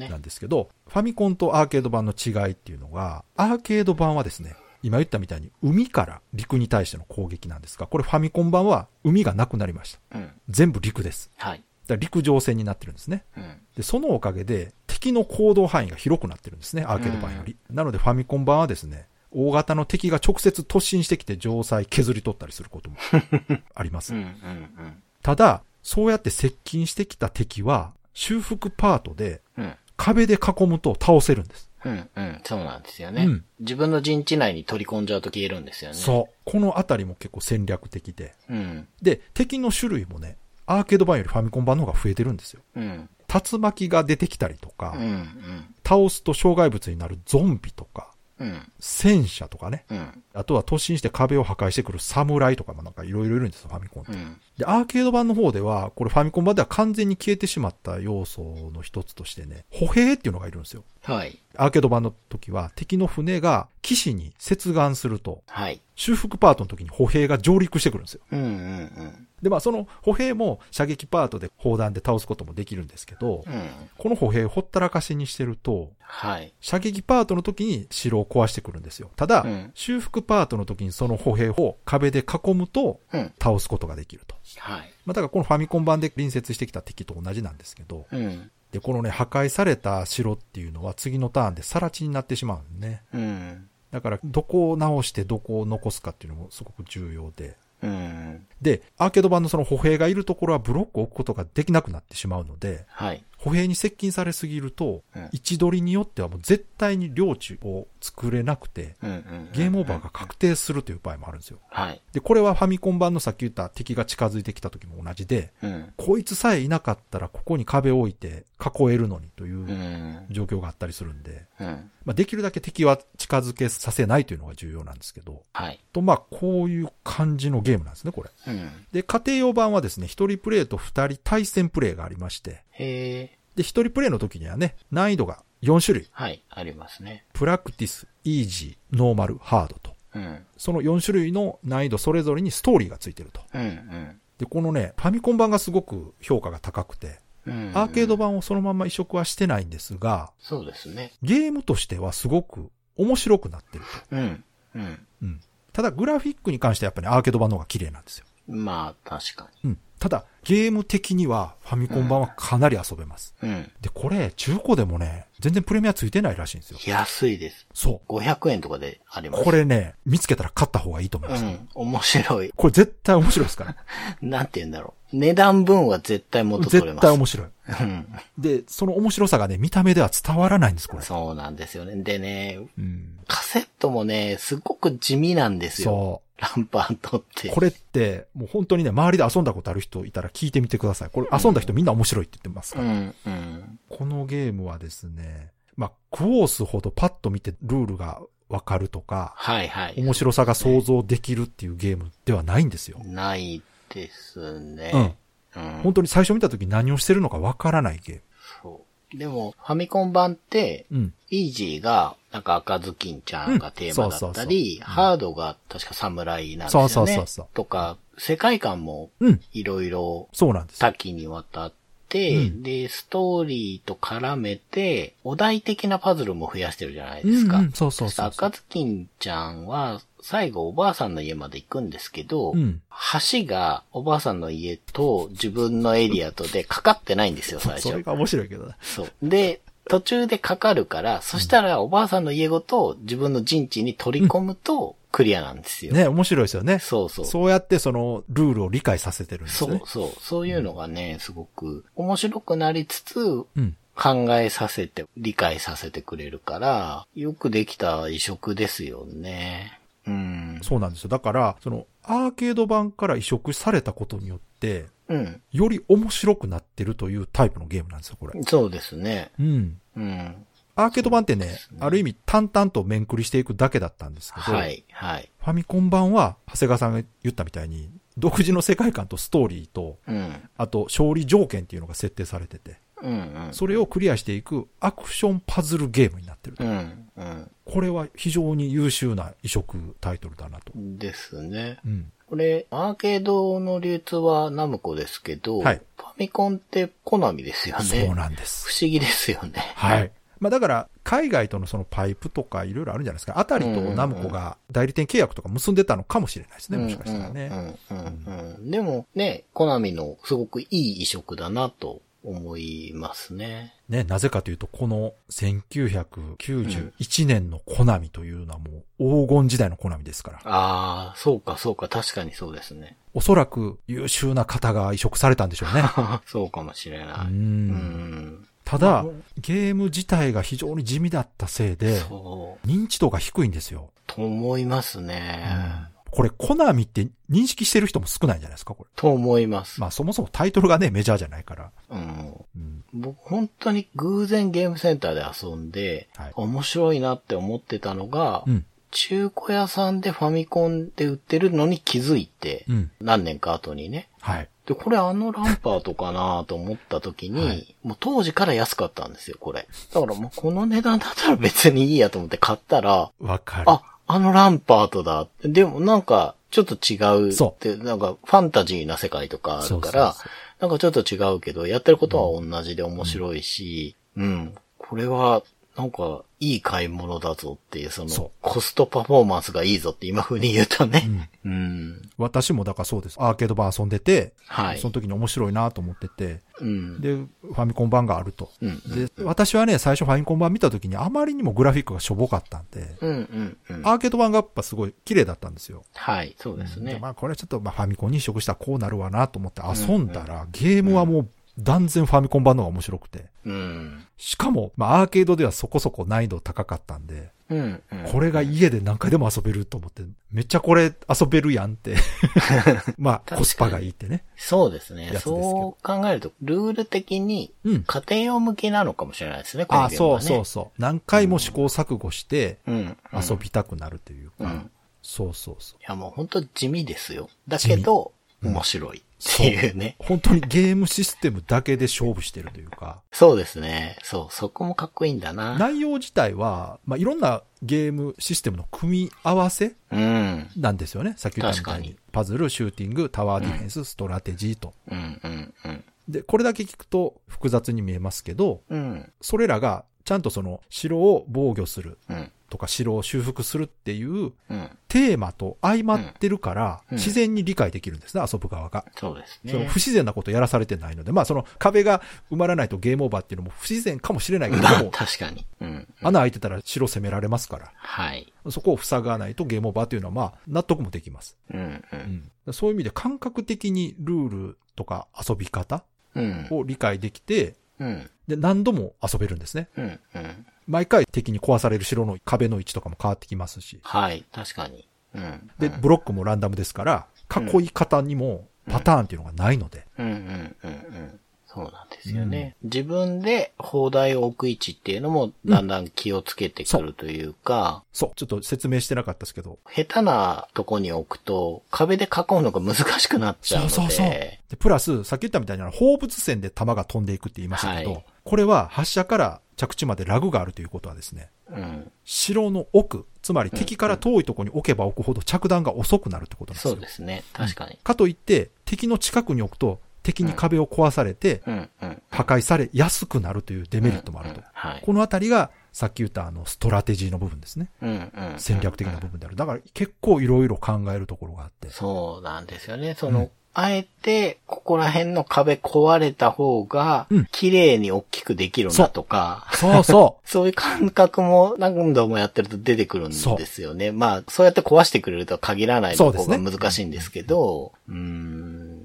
な。んですけど、ファミコンとアーケード版の違いっていうのが、アーケード版はですね、今言ったみたいに海から陸に対しての攻撃なんですが、これファミコン版は海がなくなりました。うん。全部陸です。はい。だから陸上戦になってるんですね。うん。で、そのおかげで敵の行動範囲が広くなってるんですね、アーケード版より。なのでファミコン版はですね、大型の敵が直接突進してきて城塞削り取ったりすることも <laughs> ありますうん。う。ん。ただ、そうやって接近してきた敵は修復パートでうん。壁で囲むと倒せるんです。うん。うん。そうなんですよね。うん自分の陣地内に取り込んじゃうと消えるんですよね。そう。このあたりも結構戦略的で。う。うん。で、敵の種類もね、アーケード版よりファミコン版の方が増えてるんですよ。うん。竜巻が出てきたりとか、うん。うん。倒すと障害物になるゾンビとか、うん。戦車とかね。うん。あとは突進して壁を破壊してくる侍とかもなんかいろいろいるんですよ、ファミコンって。うん。で、アーケード版の方では、これファミコン版では完全に消えてしまった要素の一つとしてね、歩兵っていうのがいるんですよ。はい。アーケード版の時は敵の船が岸に接岸すると、はい。修復パートの時に歩兵が上陸してくるんですよ。うん。うん。で、まあその歩兵も射撃パートで砲弾で倒すこともできるんですけどう、ん。この歩兵ほったらかしにしてると、はい。射撃パートの時に城を壊してくるんですよ。ただ、うん修復パートの時にその歩兵を壁で囲むとうん。倒すことができると。はい。まあだからこのファミコン版で隣接してきた敵と同じなんですけど、うん。で、このね、破壊された城っていうのは次のターンで更地になってしまうんね。うん。だから、どこを直してどこを残すかっていうのもすごく重要で。うん。で、アーケード版のその歩兵がいるところはブロックを置くことができなくなってしまうので、はい。歩兵に接近されすぎると、うん位置取りによってはもう絶対に領地を作れなくて。ゲームオーバーが確定するという場合もあるんですよ。はい。で、これはファミコン版のさっき言った敵が近づいてきた時も同じで、うん。こいつさえいなかったらここに壁を置いて囲えるのにといううん。状況があったりするんで、うん。まあ、できるだけ敵は近づけさせないというのが重要なんですけど、はい。と、まあ、こういう感じのゲームなんですね、これ。うん。で、家庭用版はですね、一人プレイと二人対戦プレイがありまして、へえ。で、一人プレイの時にはね、難易度が4種類。はい。ありますね。プラクティス、イージー、ノーマル、ハードと。うん。その4種類の難易度それぞれにストーリーがついてると。うん。うん。で、このね、ファミコン版がすごく評価が高くて、うん。アーケード版をそのまま移植はしてないんですが、そうですね。ゲームとしてはすごく面白くなってるうん。うん。と。うん。ただ、グラフィックに関してはやっぱりアーケード版の方が綺麗なんですよ。まあ、確かうん。ただ、ゲーム的にはファミコン版はかなり遊べます。に。うん。で、これ、中古でもね、全然プレミアついてないらしいんですよ。安いです。そ500円とかでありう。ます。これね、見つけたら買った方がいいと思いうます。ん。面白い。これ絶対面白いですから。<laughs> なんて言うんだろう。値段分は絶対元取れ絶ます。対面白い。うん。で、その面白さがね、見た目では伝わらないんです、これ。そうなんですよね。でね、うん。カセットもね、すごく地味なんですよ。そランパートって。う。これって、もう本当にね、周りで遊んだことある人いたら聞いてみてください。これ遊んだ人みんな面白いって言ってますから。うん、うん。このゲームはですね、まあ、クオースほどパッと見てルールがわかるとか、はいはい。面白さが想像できるっていうゲームではないんですよ。ないですね。うん。うん。本当に最初見た時何をしてるのかわからないゲーそう。でも、ファミコン版って、ム。うん。イージーが、なんか赤ずきんちゃんがテーマだったり、ハードが確か侍なんですよね。そうそうそうそうとか、世界観もうん。いろいろそうなんです。多岐にわたって、うんで、ストーリーと絡めて、お題的なパズルも増やしてるじゃないですか。うんうんそうそうそうそう赤ずきんちゃんは、最後おばあさんの家まで行くんですけど、うん。橋がおばあさんの家と自分のエリアとでかかってないんですよ、<laughs> 最初。それが面白いけどね。そう。で、途中でかかるから、そしたらおばあさんの家ごと自分の陣地に取り込むとクリアなんですよ。ね、面白いですよね。そうそう。そうやってそのルールを理解させてるんですね。そうそう。そういうのがね、すごく面白くなりつつ、うん。考えさせて、理解させてくれるから、よくできた移植ですよね。うん。そうなんですよ。だから、その、アーケード版から移植されたことによって、うん。より面白くなってるというタイプのゲームなんですよ、これ。そうですね。うん。うん。アーケード版ってね、ある意味淡々と面繰りしていくだけだったんですけど、はい、はい。フファミコン版は、長谷川さんが言ったみたいに、独自の世界観とストーリーと、うん。あと勝利条件っていうのが設定されてて。それをクリアしていくアクションパズルゲームになってると。うん。うん。これは非常に優秀な移植タイトルだなと。ですね。うん。これ、アーケードの流通はナムコですけど、はいファミコンってコナミですよね。そうなんです。不思議ですよね。はい。まあだから、海外とのそのパイプとかいろいろあるんじゃないですか。あたりとナムコが代理店契約とか結んでたのかもしれないですね、もしかしたらね。でもね、コナミのすごくいい移植だなと思いますね。ね、なぜかというと、この1991年のコナミというのはもう黄金時代のコナミですから。ああ、そうかそうか、確かにそうですね。おそらく優秀な方が移植されたんでしょうね。<laughs> そうかもしれうない。うんん。ただ、ゲーム自体が非常に地味だったせいで。認知度が低いんですよ。と思いますね。これ、コナミって認識してる人も少ないんじゃないですか、これ。と思います。まあ、そもそもタイトルがね、メジャーじゃないから。うん。うん。僕本当に偶然ゲームセンターで遊んで、はい面白いなって思ってたのが、うん。中古屋さんでファミコンで売ってるのに気づいて、うん。何年か後にね。はい。で、これあのランパートかなと思った時に、はいもう当時から安かったんですよ、これ。だからもうこの値段だったら別にいいやと思って買ったら、わかる。あ、あのランパートだ。でもなんか、ちょっと違うそって、なんかファンタジーな世界とかあるから、なんかちょっと違うけど、やってることは同じで面白いし、うん、これは、なんか、いい買い物だぞっていう、その、コストパフォーマンスがいいぞって今風に言うとね。うん。私もだからそうです。アーケード版遊んでて、はいその時に面白いなと思ってて、うん。で、ファミコン版があると。うん。で、私はね、最初ファミコン版見た時にあまりにもグラフィックがしょぼかったんで、うんうんうん。アーケード版がやっぱすごい綺麗だったんですよ。はい、そうですね。でまあこれちょっとまあファミコンに移植したらこうなるわなと思って遊んだら、ゲームはもう断然ファミコン版の方が面白くて。うん。しかも、まあアーケードではそこそこ難易度高かったんで、うん、うん。これが家で何回でも遊べると思って、めっちゃこれ遊べるやんって。<laughs> まあコスパがいいってね。そうですね。ですそう考えると、ルール的にうん。家庭用向けなのかもしれないですね、うのゲームはね。そうそう。何回も試行錯誤してうん。うん。遊びたくなるというか。うんそうそうそう。いやもう本当地味ですよ。だけど、面白いっていうね。本当にゲームシステムだけで勝負してるというか、そうですね。そう、そこもかっこいいんだな。内容自体は、まあ、いろんなゲームシステムの組み合わせうん。なんですよね。さっき言ったみたいに。パズル、シューティング、タワーディフェンス、ストラテジーと。うん、うん、うん。で、これだけ聞くと複雑に見えますけど、うん、それらがちゃんとその城を防御するうん、とか城を修復するっていううん。テーマと相まってるから、うん自然に理解できるんですね、遊ぶ側が。そうですそのね。不自然なことやらされてないので、まあその壁が埋まらないとゲームオーバーっていうのも不自然かもしれないけどまあも、確かに。うん。穴開いてたら城攻められますから、はい。そこを塞がないとゲームオーバーっていうのはまあ納得もできます。うん、う。うんん、そういう意味で感覚的にルールとか遊び方うん。を理解できて、うん。で、何度も遊べるんですね。うん。うん。毎回敵に壊される城の壁の位置とかも変わってきますし。はい。確かに。うん。で、ブロックもランダムですから、囲い方にもパターンっていうのがないので。うんうんうんうん。そうなんですよね。自分で砲台を置く位置っていうのもだんだん気をつけてくるというか、そう、ちょっと説明してなかったですけど。下手なとこに置くと壁で囲うのが難しくなっちゃうので、そうそうそう。で、プラス、さっき言ったみたいな放物線で弾が飛んでいくって言いましたけど、はいこれは発射から着地までラグがあるということはですね、うん。城の奥、つまり敵から遠いところに置けば置くほど着弾が遅くなるってことなんですよ。そうですね。確かに。かといって、敵の近くに置くと、敵に壁を壊されて。破壊されやすくなるというデメリットもあると。はい。このあたりが、さっき言ったあの、ストラテジーの部分ですね。戦略的な部分である。だから結構いろいろ考えるところがあって。そうなんですよね。その、うんあえて、ここら辺の壁壊れた方がうん、綺麗に大きくできるなとか、そうそ <laughs> そういう感覚も何度もやってると出てくるんですよね。まあ、そうやって壊してくれるとは限らないところが難しいんですけど、うーん、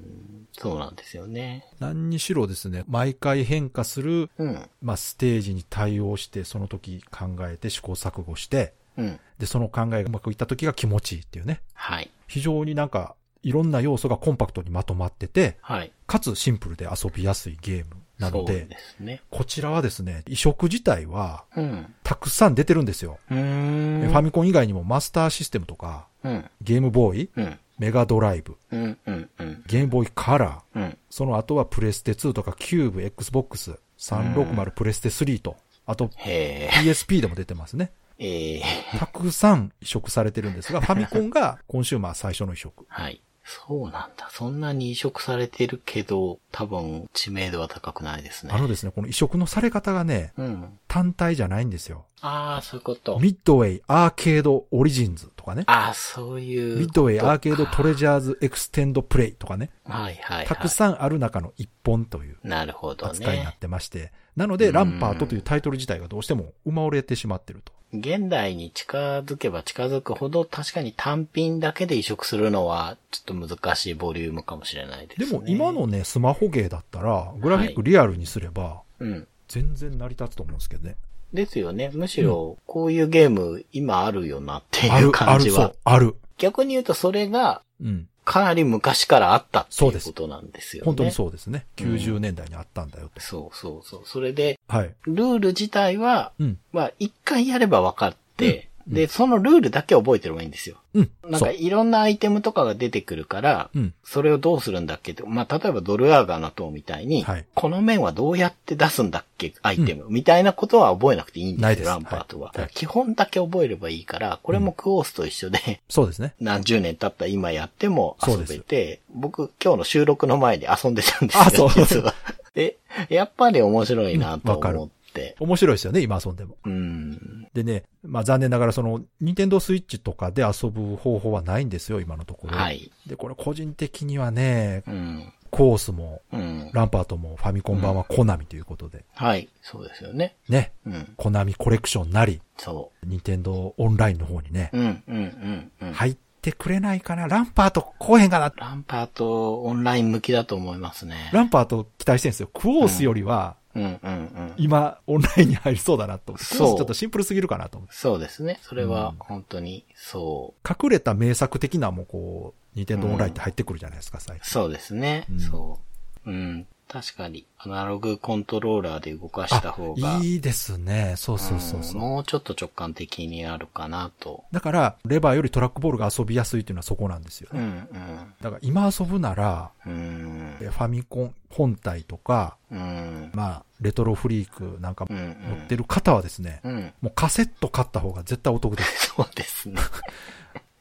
そうなんですよね。う。何にしろですね、毎回変化する、うん、まあ、ステージに対応して、その時考えて試行錯誤して、うん、で、その考えがうまくいった時が気持ちいいっていうね。はい、非常になんか、いろんな要素がコンパクトにまとまってて、はい。かつシンプルで遊びやすいゲームなので、ですね。こちらはですね、移植自体はうん。たくさん出てるんですよ。うーん。ファミコン以外にもマスターシステムとか、うん。ゲームボーイ、うん。メガドライブ、うん。うん。うん。ゲームボーイカラー、うん。その後はプレステ2とかキューブ、Xbox、360プレステ3と、あと。PSP でも出てますね。ええ。たくさん移植されてるんですが、<laughs> ファミコンがコンシューマー最初の移植。はい。そうなんだ。そんなに移植されてるけど、多分知名度は高くないですね。あのですね、この移植のされ方がね、うん。単体じゃないんですよ。ああ、そういうこと。ミッドウェイアーケードオリジンズとかね。ああ、そういう。ミッドウェイアーケードトレジャーズエクステンドプレイとかね。はいはい、はい。たくさんある中の一本というなるほどね。扱いになってまして。なので、ランパートというタイトル自体がどうしても埋もれてしまってると。現代に近づけば近づくほど確かに単品だけで移植するのはちょっと難しいボリュームかもしれないですね。でも今のね、スマホゲーだったら、グラフィックリアルにすれば、うん。全然成り立つと思うんですけどね。ですよね。むしろ、こういうゲーム今あるよなってある、いうある、そ感じはう。、ある。逆に言うとそれがうん。かなり昔からあったってそうですいうことなんですよね。本当にう。そうですね。うん90年代にあったんだよと。そうそうそう。それで、はい。ルール自体は、うん。まあ一回やれば分かって、うんで、そのルールだけ覚えてればいいんですよ。うん。なん。かいろんなアイテムとかが出てくるから、うん。それをどうするんだっけって、まあ、例えばドルアーガーの塔みたいに、はいこの面はどうやって出すんだっけアイテム、みたいなことは覚えなくていいんですよ、ランパートは。はい基本だけ覚えればいいから、これもクオースと一緒で、そうですね。何十年経った今やっても遊べて、僕今日の収録の前に遊んでたんですよ、あそう実は。え、やっぱり面白いなと思って。面白いですよね、今遊んでも。うん。でね、まあ残念ながらその、ニンテンドースイッチとかで遊ぶ方法はないんですよ、今のところ。はい。で、これ個人的にはね、うん。コースも、うん。ランパートもファミコン版はコナミということで、はい。そうですよね。ね、うん。コナミコレクションなり、そニンテンドーオンラインの方にね、う。うん、うん、うん、うん。入ってくれないかな、ランパート来おへんかな？ランパートオンライン向きだと思いますね。ランパート期待してるんですよ。クオースよりは、うんうんうん。今、オンラインに入りそうだなと。そうょっとシンプルすぎるかなと思って。そうですね。それはうん本当にそ隠れた名作的なもこう、ニンテンドーオンラインって入ってくるじゃないですか、最う。近。そうですね。うんそう。うん。確かに、アナログコントローラーで動かした方が、いいですね。そうそうそうそう。んもうちょっと直感的にあるかなと。だから、レバーよりトラックボールが遊びやすいっていうのはそこなんですよね。うんだから今遊ぶなら、うん。うん。ファミコン本体とか、うん。まあ、レトロフリークなんかうん。持ってる方はですね、うん。もうカセット買った方が絶対お得です。<laughs> そうですね。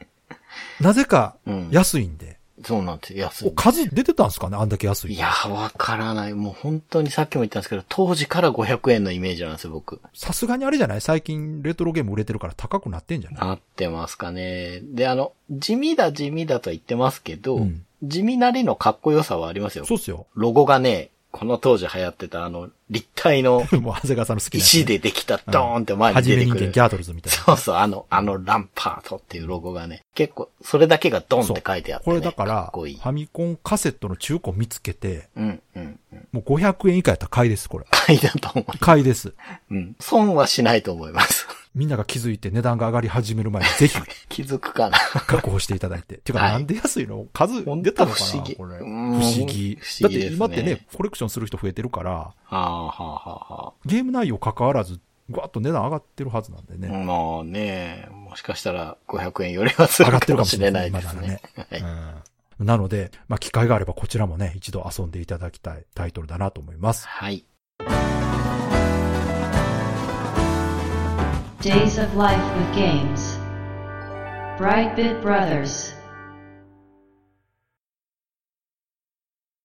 <laughs> なぜかうん。安いんで。そうなんですよ。安い。数出てたんですかね？あんだけ安い。いや、わからない。もう本当にさっきも言ったんですけど、当時から500円のイメージなんですよ、僕。さすがにあれじゃない？最近レトロゲーム売れてるから高くなってんじゃない？なってますかね。で、あの、地味だ地味だと言ってますけど、うん地味なりのかっこよさはありますよ。そうっすよ。ロゴがね、この当時流行ってたあの、立体の <laughs> もう長谷川さんの好き石でできたドーンって前にはじ出てくる。め人間ギャートルズみたいな。そうそう、あの、あのランパートっていうロゴがね、結構、それだけがドンって書いてあって、ね。これだから、フかっこいい。ァミコンカセットの中古見つけて、うん、うん、うん。もう500円以下やったら買いです、これ。買いだと思う。買いです。うん。損はしないと思います。みんなが気づいて値段が上がり始める前にぜひ <laughs> 気づくかな。確保していただいて。てか、はいなんで安いの？数出たのか不思議なこれ。不うん思議。不だって今ってね、コレクションする人増えてるから、はあ、はあ、はあ、はゲーム内容関わらず、ぐわっと値段上がってるはずなんでね。あ。まあね、もしかしたら500円よりはする上がってかもしれるかもしれなない <laughs> いですね。なので、まあ、機会があればこちらもね、一度遊んでいただきたいタイトルだなと思います。はい。Days of Life with Games. Brightbit Brothers.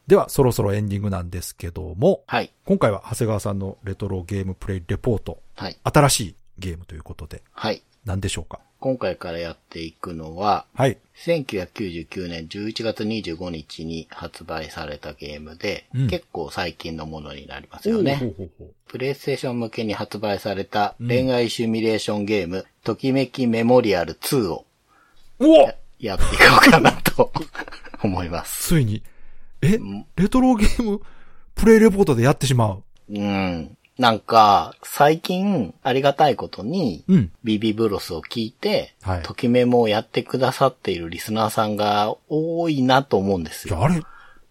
では、そろそろエンディングなんですけども、はい。今回は長谷川さんのレトロゲームプレイレポート、はい。新しいゲームということで、はい。何でしょうか？今回からやっていくのは、はい。1999年11月25日に発売されたゲームで、うん結構最近のものになりますよね。ほうほうほうプレイステーション向けに発売されたうん恋愛シミュレーションゲーム、ときめきメモリアル2をおやっていこうかなと <laughs> 思います。ついに、え？んレトロゲームプレイレポートでやってしまう。うん。なんか、最近、ありがたいことに、うん。ビビブロスを聞いて、はいときメモをやってくださっているリスナーさんが多いなと思うんですよ。あれ、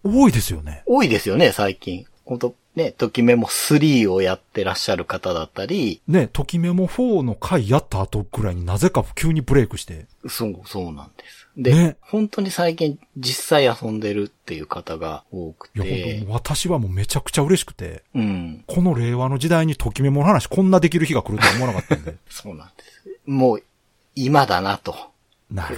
多いですよね。多いですよね、最近。本当ね、ときメモ3をやってらっしゃる方だったり、ね、ときメモ4の回やった後ぐらいになぜか急にブレイクして。そう、そうなんです。で、ね本当に最近実際遊んでるっていう方が多くいや、て本当、私はもうめちゃくちゃ嬉しくて、うん、この令和の時代にときメモの話こんなできる日が来るとは思わなかったんで。<laughs> そうなんです。もう、今だなと。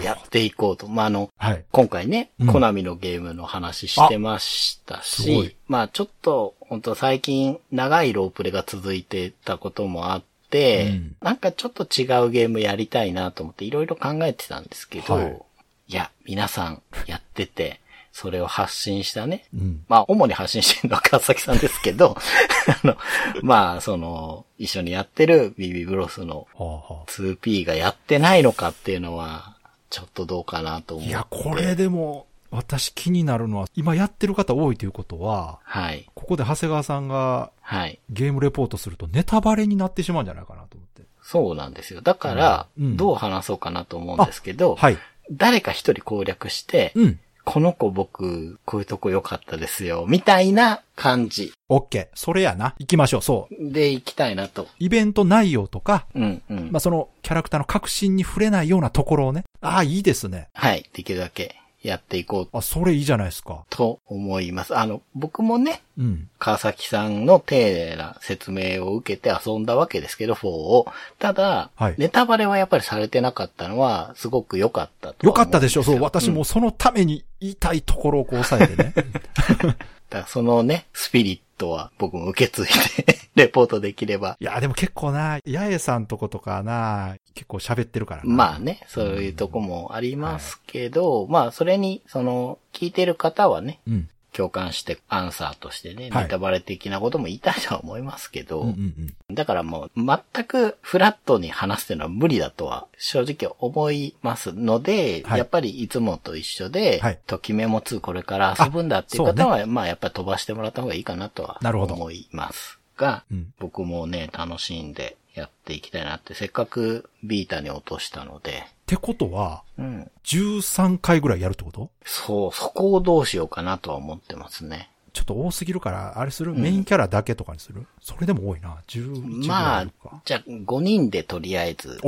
やっていこうと。まあ、あの、はい。今回ね、うんコナミのゲームの話してましたし、まあちょっと、本当最近長いロープレが続いてたこともあって、うんなんかちょっと違うゲームやりたいなと思っていろいろ考えてたんですけど、はいい、や、皆さんやってて、それを発信したね。うん。まあ、主に発信してるのは川崎さんですけど、<laughs> あの、まあ、その、一緒にやってる BB ブロスのはあはあ 2P がやってないのかっていうのは、ちょっとどうかなと思って。いや、これでも、私気になるのは、今やってる方多いということは、はい。ここで長谷川さんがはい。ゲームレポートするとネタバレになってしまうんじゃないかなと思って。そうなんですよ。だから、うんうんどう話そうかなと思うんですけど、はい。誰か一人攻略して、うん。この子僕、こういうとこ良かったですよ、みたいな感じオッケー。それやな。行きましょう。そう。で行きたいなと。イベント内容とか、うんうん。まあ、そのキャラクターの革新に触れないようなところをね。ああ、いいですね。はい。できるだけやっていこうあ、それいいじゃないですか。と思います。あの、僕もね、うん。川崎さんの丁寧な説明を受けて遊んだわけですけど、4を。ただ、はいネタバレはやっぱりされてなかったのは、すごく良かったとよは思うんかったでしょ。そう。よ私もそのために言いたいところをこう押さえてね。<laughs> だからそのね、スピリットは僕も受け継いで、<laughs> レポートできれば。いや、でも結構な、八重さんとことかな、結構喋ってるからな。まあね、そういうとこもありますけど、まあそれに、その、聞いてる方はね、うん。共感してアンサーとしてね、はい。ネタバレ的なことも言いたいとは思いますけど、うんうんうん。だからもう全くフラットに話すっていうのは無理だとは正直思いますので、はい。やっぱりいつもと一緒で、はい。ときメモ2これから遊ぶんだっていうあ方は、まあやっぱり飛ばしてもらった方がいいかなとは思いますが、うん。僕もね、楽しんでやっていきたいなって、せっかくビータに落としたので、ってことは、うん。13回ぐらいやるってこと？そう、そこをどうしようかなとは思ってますね。ちょっと多すぎるから、あれする、ん。メインキャラだけとかにする？それでも多いな。11ぐらいまあじゃあ5人でとりあえず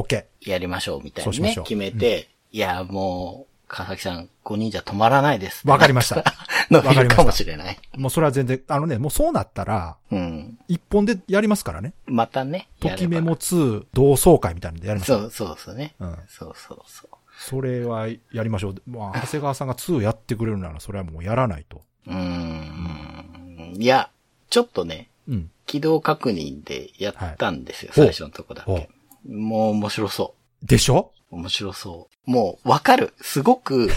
やりましょうみたいにね決めて、いや、もう、川崎さん5人じゃ止まらないです。わかりました。<laughs> 伸びるかもしれない。ー。もうそれは全然、あのね、もうそうなったら、うん。一本でやりますからね。またね。ときメモやれ2同窓会みたいなのでやりましょう。ばそう、そうですね。うんそうそうそう。それはやりましょう。まあ、長谷川さんが2やってくれるなら、それはもうやらないと。うーん。いや、ちょっとね、うん。起動確認でやったんですよ、はい最初のとこだけ。もう面白そでしょ？う。面白そう。もうわかる。すごく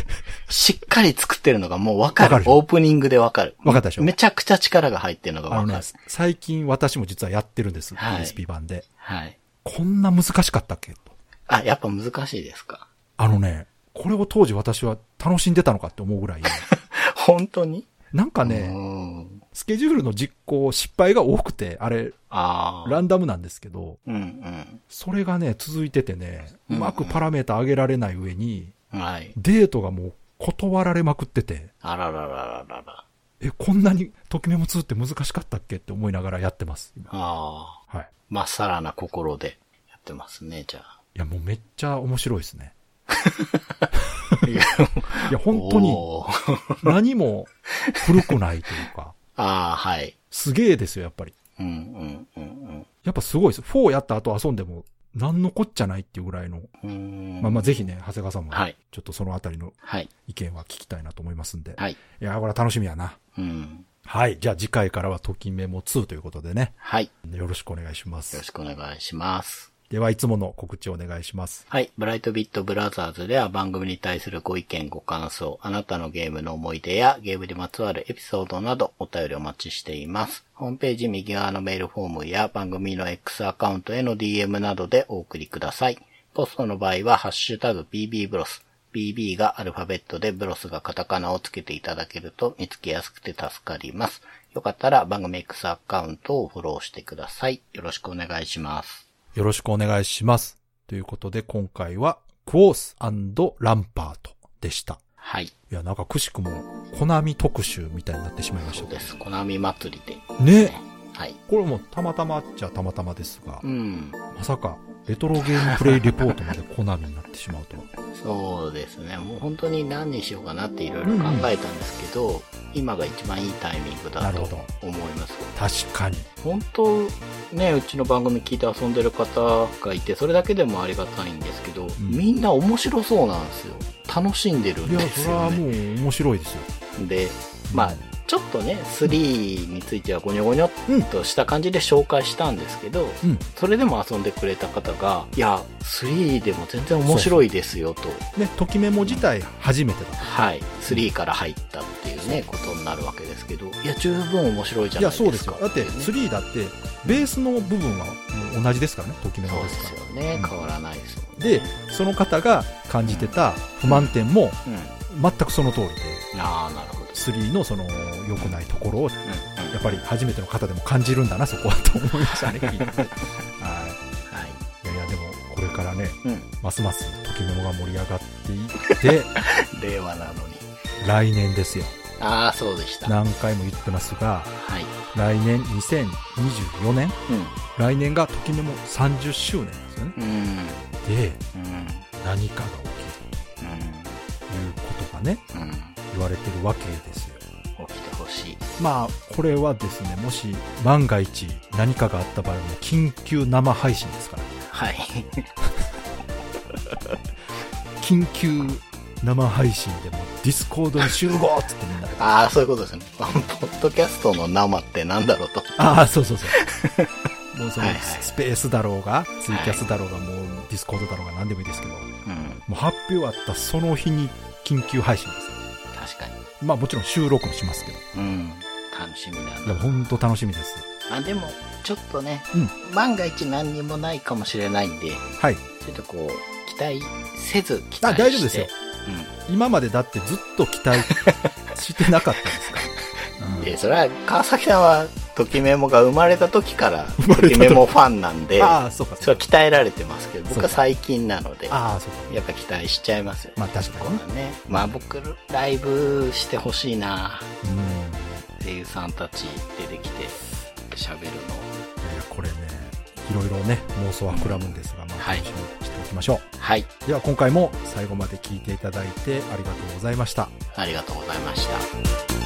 しっかり作ってるのがもうわかる。わかるオープニングでわかる。わかったでしょ？めちゃくちゃ力が入ってるのがわかる。、最近私も実はやってるんです。はい PSP 版で。はい。こんな難しかったっけ？と。あ、やっぱ難しいですか？あのね、これを当時私は楽しんでたのかって思うぐらい。<laughs> 本当に？なんかうね、ん。スケジュールの実行失敗が多くて、あれ、ああ。ランダムなんですけど、うんそれがね、続いててね、ううんまくパラメータ上げられない上に、うん。はい。デートがもう断られまくってて、あらららららら。え、こんなにときメモ2って難しかったっけって思いながらやってます。今ああ。はい。まっさらな心でやってますね、じゃあ。いや、もうめっちゃ面白いですね。<laughs> いや本当に何も古くないというか、ああ、はい。すげえですよ、やっぱり。うんうんうんやっぱすごいです。4やった後遊んでも、何のこっちゃないっていうぐらいの。まあまあぜひね、長谷川さんも、はいちょっとそのあたりのはい。意見は聞きたいなと思いますんで。はい。いや、これは楽しみやな。うん。はい。じゃあ次回からはときメモ2ということでね。はい。よろしくお願いしまよろす。しくお願いします。では、いつもの告知をお願いします。はい。ブライトビットブラザーズでは番組に対するご意見、ご感想、あなたのゲームの思い出やゲームにまつわるエピソードなどお便りお待ちしています。ホームページ右側のメールフォームや番組の X アカウントへの DM などでお送りください。ポストの場合は、ハッシュタグ BB ブロス。BB がアルファベットでブロスがカタカナをつけていただけると見つけやすくて助かります。よかったら番組 X アカウントをフォローしてください。よろしくお願いします。よろしくお願いします。ということで、今回は、クォースランパートでした。はい。いや、なんかくしくも、コナミ特集みたいになってしまいましたけそうです。コナミ祭りで。ど。ね。はい。これもたまたまっちゃたまたまですがう、ん。まさか、レトロゲームプレイレポートまでコナミになってしまうとは。そうですね。もう本当に何にしようかなっていろいろ考えたんですけど、今が一番いいタイミングだと思います。確かに。本当、ね、うちの番組聞いて遊んでる方がいて、それだけでもありがたいんですけど、みんな面白そうなんですよ。楽しんでるんいやで、すよそれはもね。う面白いですよ。で、まあ、ちょっとね、3についてはゴニョゴニョっとした感じで紹介したんですけど、うん。それでも遊んでくれた方が、いや、3でも全然面白いですよと。ね、ときメモ自体初めてだ。はい。3から入ったっていうね、ことになるわけですけど、いや、十分面白いじゃいや、ないですか。そうですよ。だって、3だって、ベースの部分は同じですからね、ときメモそうですでから。すよね。うん変わらないですもんね。で、その方が感じてた不満点も、うん。全くその通りで、ああ、なるほど。3のその良くないところを、うん。やっぱり初めての方でも感じるんだな、そこはと思いましたね、聞いて。はい。はい。いやいや、でも、これからね、うん。ますますときメモが盛り上がっていって、<laughs> 令和なのに。来年ですよ。ああ、そうでした。は何回も言ってますが、い。来年2024年来年がときメモ30周年ですよね。うん。うん。で、うん。何かが起きるということがね、うん。うん。言われてるわけですよ。起きてほしい。まあ、これはですね、もし万が一何かがあった場合も緊急生配信ですから。はい。<laughs> 緊急生配信でもディスコードに集合っつってみんなで。ああ、そういうことですね。ポッドキャストの生ってなんだろうと。ああ、そうそうそう。<laughs> もうそのはいはいスペースだろうが、ツイキャスだろうが、もうディスコードだろうが何でもいいですけど、もうん。う発表あったその日に緊急配信ですよ。まあもちろん収録もしますけど。うん。楽しみな。ほんと楽しみです。あ、でも、ちょっとね、うん万が一何にもないかもしれないんで、はい。ちょっとこう、期待せず期待して。あ大丈夫ですようん。今までだってずっと期待してなかったですから。うんえ、それは、川崎さんは、ときメモが生まれた時から、<laughs> ときメモファンなんで、ああ、そうか、そ。れは鍛えられてますけど、僕は最近なので、ああ、そうか。やっぱ期待しちゃいますよ。まあ確かにね。まあ僕、ライブしてほしいなうん。声優さんたち出てきて、喋るの。これね、いろいろね、妄想は膨らむんですが、まあ、はい楽しみにしておきましょはい。う。では、今回も最後まで聞いていただいてありがとうございました。ありがとうございました。